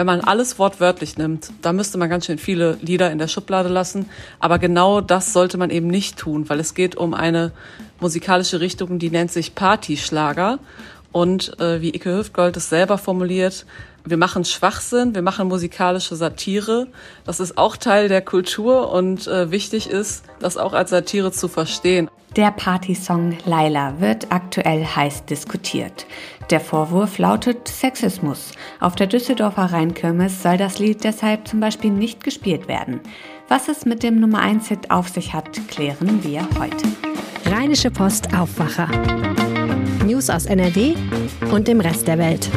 wenn man alles wortwörtlich nimmt, da müsste man ganz schön viele Lieder in der Schublade lassen. Aber genau das sollte man eben nicht tun, weil es geht um eine musikalische Richtung, die nennt sich Partyschlager. Und äh, wie Ike Hüftgold es selber formuliert, wir machen Schwachsinn, wir machen musikalische Satire. Das ist auch Teil der Kultur und äh, wichtig ist, das auch als Satire zu verstehen. Der Partysong Laila wird aktuell heiß diskutiert. Der Vorwurf lautet Sexismus. Auf der Düsseldorfer Rheinkirmes soll das Lied deshalb zum Beispiel nicht gespielt werden. Was es mit dem Nummer 1 Hit auf sich hat, klären wir heute. Rheinische Post Aufwacher. News aus NRW und dem Rest der Welt.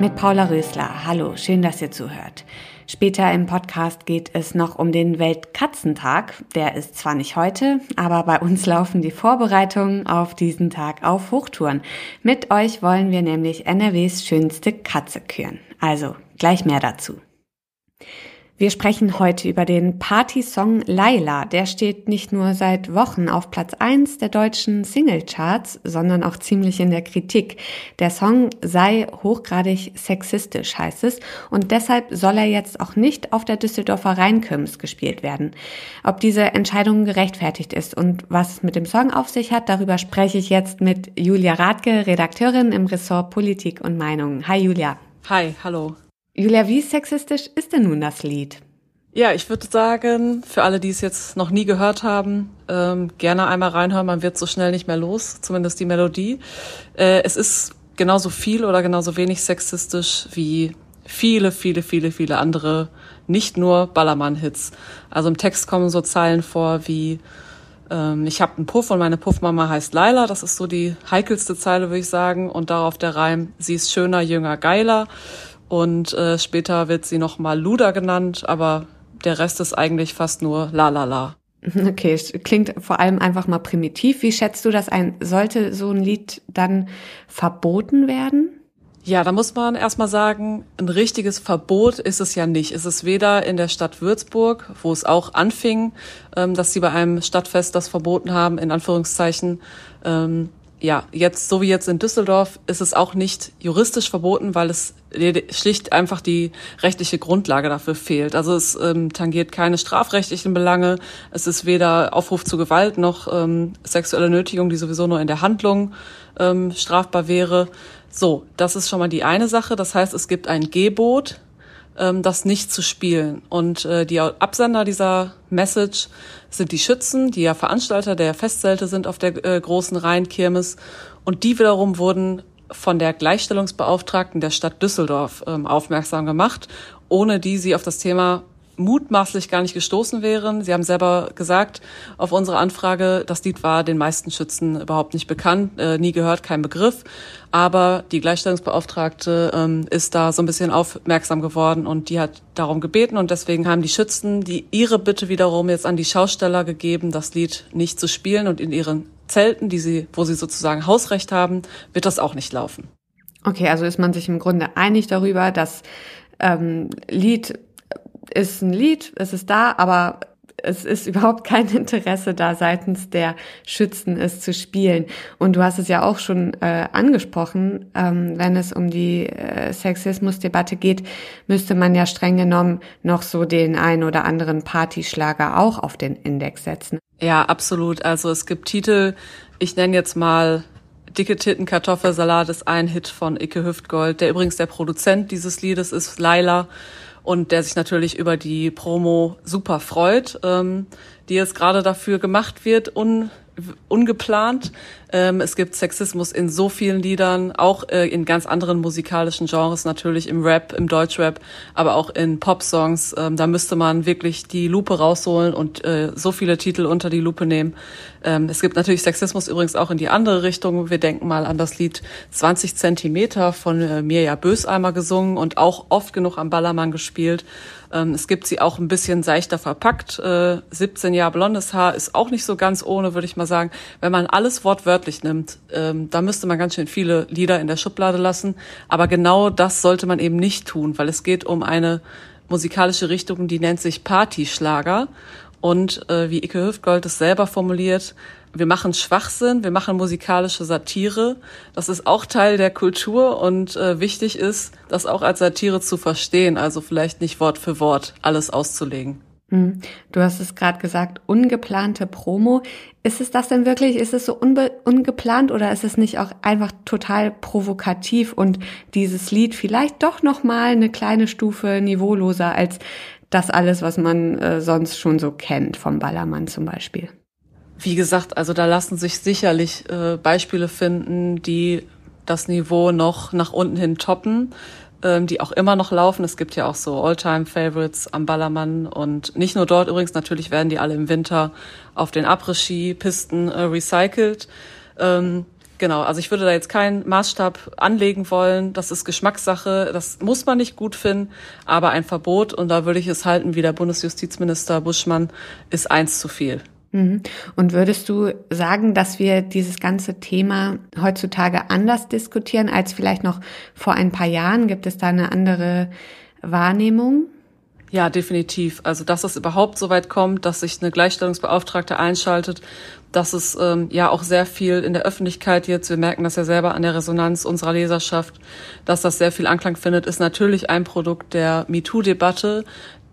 Mit Paula Rösler. Hallo, schön, dass ihr zuhört. Später im Podcast geht es noch um den Weltkatzentag. Der ist zwar nicht heute, aber bei uns laufen die Vorbereitungen auf diesen Tag auf Hochtouren. Mit euch wollen wir nämlich NRWs schönste Katze küren. Also gleich mehr dazu. Wir sprechen heute über den Party-Song Laila. Der steht nicht nur seit Wochen auf Platz 1 der deutschen Singlecharts, sondern auch ziemlich in der Kritik. Der Song sei hochgradig sexistisch, heißt es, und deshalb soll er jetzt auch nicht auf der Düsseldorfer Rheinkirmes gespielt werden. Ob diese Entscheidung gerechtfertigt ist und was es mit dem Song auf sich hat, darüber spreche ich jetzt mit Julia Radke, Redakteurin im Ressort Politik und Meinung. Hi Julia. Hi, hallo. Julia, wie sexistisch ist denn nun das Lied? Ja, ich würde sagen, für alle, die es jetzt noch nie gehört haben, ähm, gerne einmal reinhören. Man wird so schnell nicht mehr los, zumindest die Melodie. Äh, es ist genauso viel oder genauso wenig sexistisch wie viele, viele, viele, viele andere, nicht nur Ballermann-Hits. Also im Text kommen so Zeilen vor wie ähm, ich habe einen Puff und meine Puffmama heißt Laila. Das ist so die heikelste Zeile, würde ich sagen. Und darauf der Reim, sie ist schöner, jünger, geiler. Und äh, später wird sie nochmal Luda genannt, aber der Rest ist eigentlich fast nur La La La. Okay, es klingt vor allem einfach mal primitiv. Wie schätzt du das ein? Sollte so ein Lied dann verboten werden? Ja, da muss man erstmal sagen, ein richtiges Verbot ist es ja nicht. Es ist weder in der Stadt Würzburg, wo es auch anfing, ähm, dass sie bei einem Stadtfest das verboten haben, in Anführungszeichen, ähm, ja, jetzt, so wie jetzt in Düsseldorf, ist es auch nicht juristisch verboten, weil es schlicht einfach die rechtliche Grundlage dafür fehlt. Also es ähm, tangiert keine strafrechtlichen Belange. Es ist weder Aufruf zu Gewalt noch ähm, sexuelle Nötigung, die sowieso nur in der Handlung ähm, strafbar wäre. So, das ist schon mal die eine Sache. Das heißt, es gibt ein Gebot, das nicht zu spielen. Und äh, die Absender dieser Message sind die Schützen, die ja Veranstalter der Festzelte sind auf der äh, großen Rheinkirmes. Und die wiederum wurden von der Gleichstellungsbeauftragten der Stadt Düsseldorf ähm, aufmerksam gemacht, ohne die sie auf das Thema mutmaßlich gar nicht gestoßen wären. Sie haben selber gesagt auf unsere Anfrage, das Lied war den meisten Schützen überhaupt nicht bekannt, äh, nie gehört, kein Begriff. Aber die Gleichstellungsbeauftragte ähm, ist da so ein bisschen aufmerksam geworden und die hat darum gebeten und deswegen haben die Schützen die ihre Bitte wiederum jetzt an die Schausteller gegeben, das Lied nicht zu spielen und in ihren Zelten, die sie, wo sie sozusagen Hausrecht haben, wird das auch nicht laufen. Okay, also ist man sich im Grunde einig darüber, dass ähm, Lied ist ein Lied, es ist da, aber es ist überhaupt kein Interesse da seitens der Schützen, es zu spielen. Und du hast es ja auch schon äh, angesprochen, ähm, wenn es um die äh, Sexismusdebatte geht, müsste man ja streng genommen noch so den ein oder anderen Partyschlager auch auf den Index setzen. Ja, absolut. Also es gibt Titel, ich nenne jetzt mal Dicke Titten Kartoffelsalat ist ein Hit von Icke Hüftgold, der übrigens der Produzent dieses Liedes ist, Laila und der sich natürlich über die Promo super freut, ähm, die jetzt gerade dafür gemacht wird, un, ungeplant. Ähm, es gibt Sexismus in so vielen Liedern, auch äh, in ganz anderen musikalischen Genres, natürlich im Rap, im Deutschrap, aber auch in Popsongs. Ähm, da müsste man wirklich die Lupe rausholen und äh, so viele Titel unter die Lupe nehmen. Ähm, es gibt natürlich Sexismus übrigens auch in die andere Richtung. Wir denken mal an das Lied 20 Zentimeter von äh, Mirja Böseimer gesungen und auch oft genug am Ballermann gespielt. Ähm, es gibt sie auch ein bisschen seichter verpackt. Äh, 17 Jahre blondes Haar ist auch nicht so ganz ohne, würde ich mal sagen. Wenn man alles wortwörtlich nimmt, ähm, da müsste man ganz schön viele Lieder in der Schublade lassen. Aber genau das sollte man eben nicht tun, weil es geht um eine musikalische Richtung, die nennt sich Partyschlager. Und äh, wie Ike Hüftgold es selber formuliert, wir machen Schwachsinn, wir machen musikalische Satire. Das ist auch Teil der Kultur und äh, wichtig ist, das auch als Satire zu verstehen, also vielleicht nicht Wort für Wort alles auszulegen. Hm. Du hast es gerade gesagt, ungeplante Promo. Ist es das denn wirklich? Ist es so ungeplant oder ist es nicht auch einfach total provokativ und dieses Lied vielleicht doch noch mal eine kleine Stufe niveauloser als das alles, was man äh, sonst schon so kennt vom Ballermann zum Beispiel? Wie gesagt, also da lassen sich sicherlich äh, Beispiele finden, die das Niveau noch nach unten hin toppen, ähm, die auch immer noch laufen. Es gibt ja auch so All-Time-Favorites am Ballermann und nicht nur dort übrigens, natürlich werden die alle im Winter auf den Après-Ski-Pisten äh, recycelt. Ähm, Genau, also ich würde da jetzt keinen Maßstab anlegen wollen. Das ist Geschmackssache, das muss man nicht gut finden, aber ein Verbot, und da würde ich es halten, wie der Bundesjustizminister Buschmann, ist eins zu viel. Mhm. Und würdest du sagen, dass wir dieses ganze Thema heutzutage anders diskutieren als vielleicht noch vor ein paar Jahren? Gibt es da eine andere Wahrnehmung? Ja, definitiv. Also, dass es überhaupt so weit kommt, dass sich eine Gleichstellungsbeauftragte einschaltet, dass es ähm, ja auch sehr viel in der Öffentlichkeit jetzt, wir merken das ja selber an der Resonanz unserer Leserschaft, dass das sehr viel Anklang findet, ist natürlich ein Produkt der MeToo-Debatte,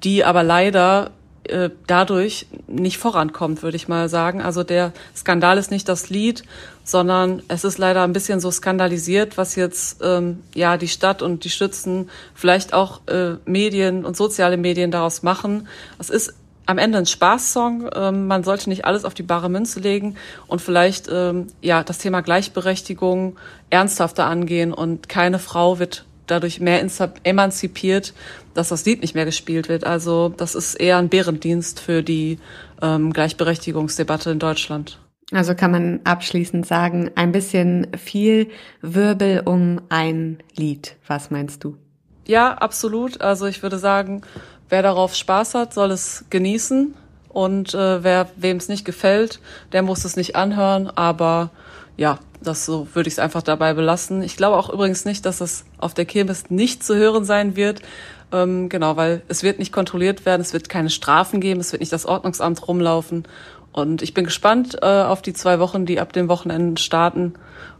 die aber leider äh, dadurch nicht vorankommt, würde ich mal sagen. Also der Skandal ist nicht das Lied, sondern es ist leider ein bisschen so skandalisiert, was jetzt ähm, ja die Stadt und die Stützen, vielleicht auch äh, Medien und soziale Medien daraus machen. Es ist am Ende ein Spaßsong. Ähm, man sollte nicht alles auf die bare Münze legen und vielleicht ähm, ja das Thema Gleichberechtigung ernsthafter angehen und keine Frau wird dadurch mehr emanzipiert, dass das Lied nicht mehr gespielt wird. Also das ist eher ein Bärendienst für die ähm, Gleichberechtigungsdebatte in Deutschland. Also kann man abschließend sagen, ein bisschen viel Wirbel um ein Lied. Was meinst du? Ja, absolut. Also ich würde sagen, wer darauf Spaß hat, soll es genießen. Und äh, wer wem es nicht gefällt, der muss es nicht anhören. Aber ja, das so würde ich es einfach dabei belassen. Ich glaube auch übrigens nicht, dass es auf der Kirmes nicht zu hören sein wird. Ähm, genau, weil es wird nicht kontrolliert werden, es wird keine Strafen geben, es wird nicht das Ordnungsamt rumlaufen. Und ich bin gespannt äh, auf die zwei Wochen, die ab dem Wochenende starten,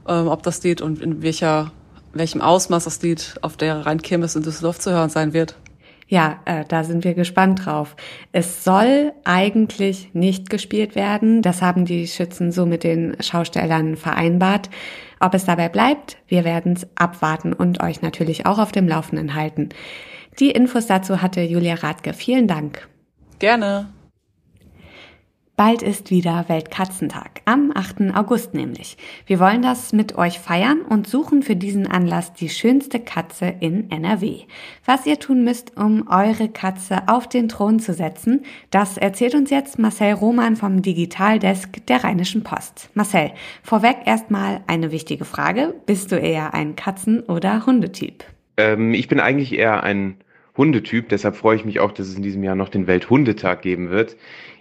äh, ob das Lied und in welcher, welchem Ausmaß das Lied auf der Rhein-Kirmes in Düsseldorf zu hören sein wird. Ja, äh, da sind wir gespannt drauf. Es soll eigentlich nicht gespielt werden. Das haben die Schützen so mit den Schaustellern vereinbart. Ob es dabei bleibt, wir werden es abwarten und euch natürlich auch auf dem Laufenden halten. Die Infos dazu hatte Julia Radke. Vielen Dank. Gerne. Bald ist wieder Weltkatzentag, am 8. August nämlich. Wir wollen das mit euch feiern und suchen für diesen Anlass die schönste Katze in NRW. Was ihr tun müsst, um eure Katze auf den Thron zu setzen, das erzählt uns jetzt Marcel Roman vom Digitaldesk der Rheinischen Post. Marcel, vorweg erstmal eine wichtige Frage. Bist du eher ein Katzen- oder Hundetyp? Ähm, ich bin eigentlich eher ein Hundetyp, deshalb freue ich mich auch, dass es in diesem Jahr noch den Welthundetag geben wird.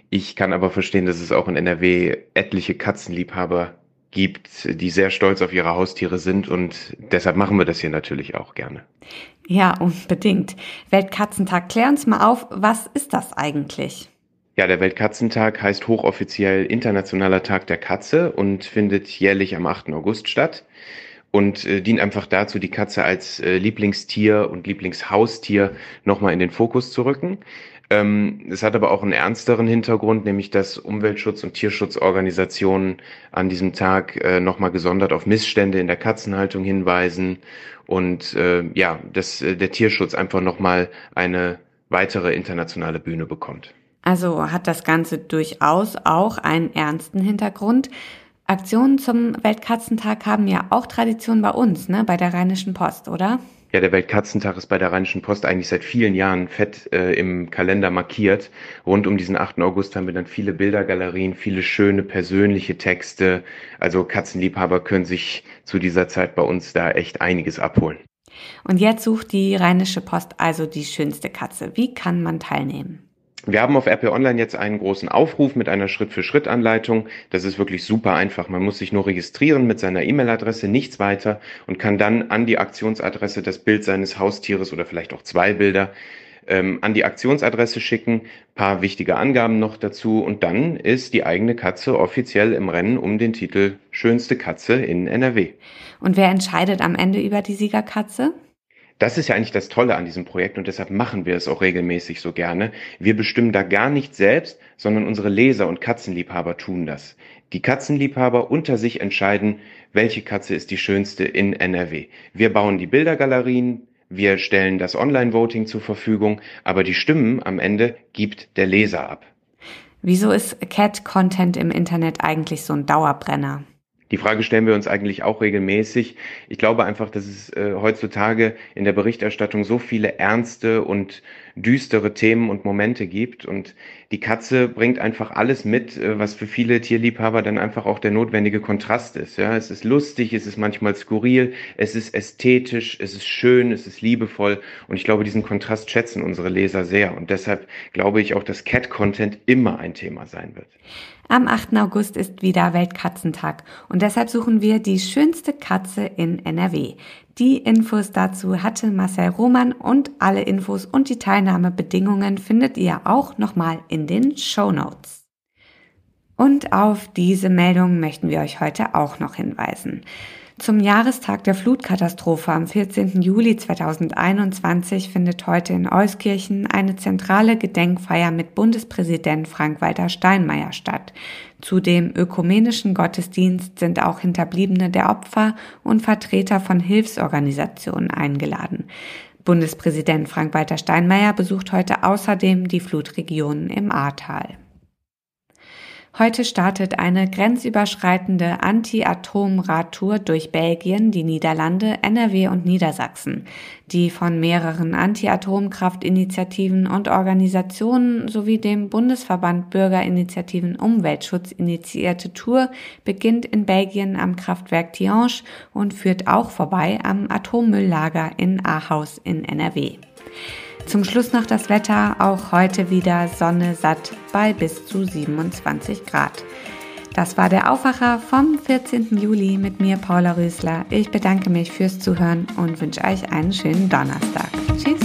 Ich kann aber verstehen, dass es auch in NRW etliche Katzenliebhaber gibt, die sehr stolz auf ihre Haustiere sind und deshalb machen wir das hier natürlich auch gerne. Ja, unbedingt. Weltkatzentag, klär uns mal auf, was ist das eigentlich? Ja, der Weltkatzentag heißt hochoffiziell Internationaler Tag der Katze und findet jährlich am 8. August statt und äh, dient einfach dazu, die Katze als äh, Lieblingstier und Lieblingshaustier nochmal in den Fokus zu rücken. Ähm, es hat aber auch einen ernsteren Hintergrund, nämlich dass Umweltschutz- und Tierschutzorganisationen an diesem Tag äh, nochmal gesondert auf Missstände in der Katzenhaltung hinweisen und äh, ja, dass äh, der Tierschutz einfach nochmal eine weitere internationale Bühne bekommt. Also hat das Ganze durchaus auch einen ernsten Hintergrund. Aktionen zum Weltkatzentag haben ja auch Tradition bei uns, ne, bei der Rheinischen Post, oder? Ja, der Weltkatzentag ist bei der Rheinischen Post eigentlich seit vielen Jahren fett äh, im Kalender markiert. Rund um diesen 8. August haben wir dann viele Bildergalerien, viele schöne persönliche Texte. Also Katzenliebhaber können sich zu dieser Zeit bei uns da echt einiges abholen. Und jetzt sucht die Rheinische Post also die schönste Katze. Wie kann man teilnehmen? Wir haben auf RP Online jetzt einen großen Aufruf mit einer Schritt-für-Schritt-Anleitung. Das ist wirklich super einfach. Man muss sich nur registrieren mit seiner E-Mail-Adresse, nichts weiter und kann dann an die Aktionsadresse das Bild seines Haustieres oder vielleicht auch zwei Bilder ähm, an die Aktionsadresse schicken, paar wichtige Angaben noch dazu und dann ist die eigene Katze offiziell im Rennen um den Titel Schönste Katze in NRW. Und wer entscheidet am Ende über die Siegerkatze? Das ist ja eigentlich das Tolle an diesem Projekt und deshalb machen wir es auch regelmäßig so gerne. Wir bestimmen da gar nicht selbst, sondern unsere Leser und Katzenliebhaber tun das. Die Katzenliebhaber unter sich entscheiden, welche Katze ist die schönste in NRW. Wir bauen die Bildergalerien, wir stellen das Online-Voting zur Verfügung, aber die Stimmen am Ende gibt der Leser ab. Wieso ist Cat-Content im Internet eigentlich so ein Dauerbrenner? Die Frage stellen wir uns eigentlich auch regelmäßig. Ich glaube einfach, dass es äh, heutzutage in der Berichterstattung so viele ernste und düstere Themen und Momente gibt. Und die Katze bringt einfach alles mit, äh, was für viele Tierliebhaber dann einfach auch der notwendige Kontrast ist. Ja, es ist lustig, es ist manchmal skurril, es ist ästhetisch, es ist schön, es ist liebevoll. Und ich glaube, diesen Kontrast schätzen unsere Leser sehr. Und deshalb glaube ich auch, dass Cat-Content immer ein Thema sein wird. Am 8. August ist wieder Weltkatzentag und deshalb suchen wir die schönste Katze in NRW. Die Infos dazu hatte Marcel Roman und alle Infos und die Teilnahmebedingungen findet ihr auch nochmal in den Show Notes. Und auf diese Meldung möchten wir euch heute auch noch hinweisen. Zum Jahrestag der Flutkatastrophe am 14. Juli 2021 findet heute in Euskirchen eine zentrale Gedenkfeier mit Bundespräsident Frank-Walter Steinmeier statt. Zu dem ökumenischen Gottesdienst sind auch Hinterbliebene der Opfer und Vertreter von Hilfsorganisationen eingeladen. Bundespräsident Frank-Walter Steinmeier besucht heute außerdem die Flutregionen im Ahrtal. Heute startet eine grenzüberschreitende Anti-Atom-Radtour durch Belgien, die Niederlande, NRW und Niedersachsen. Die von mehreren Anti-Atomkraft-Initiativen und Organisationen sowie dem Bundesverband Bürgerinitiativen Umweltschutz initiierte Tour beginnt in Belgien am Kraftwerk Tihange und führt auch vorbei am Atommülllager in Ahaus in NRW. Zum Schluss noch das Wetter, auch heute wieder Sonne satt bei bis zu 27 Grad. Das war der Aufwacher vom 14. Juli mit mir, Paula Rösler. Ich bedanke mich fürs Zuhören und wünsche euch einen schönen Donnerstag. Tschüss.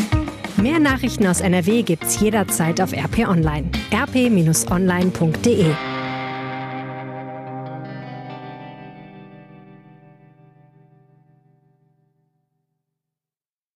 Mehr Nachrichten aus NRW gibt's jederzeit auf RP Online. rp-online.de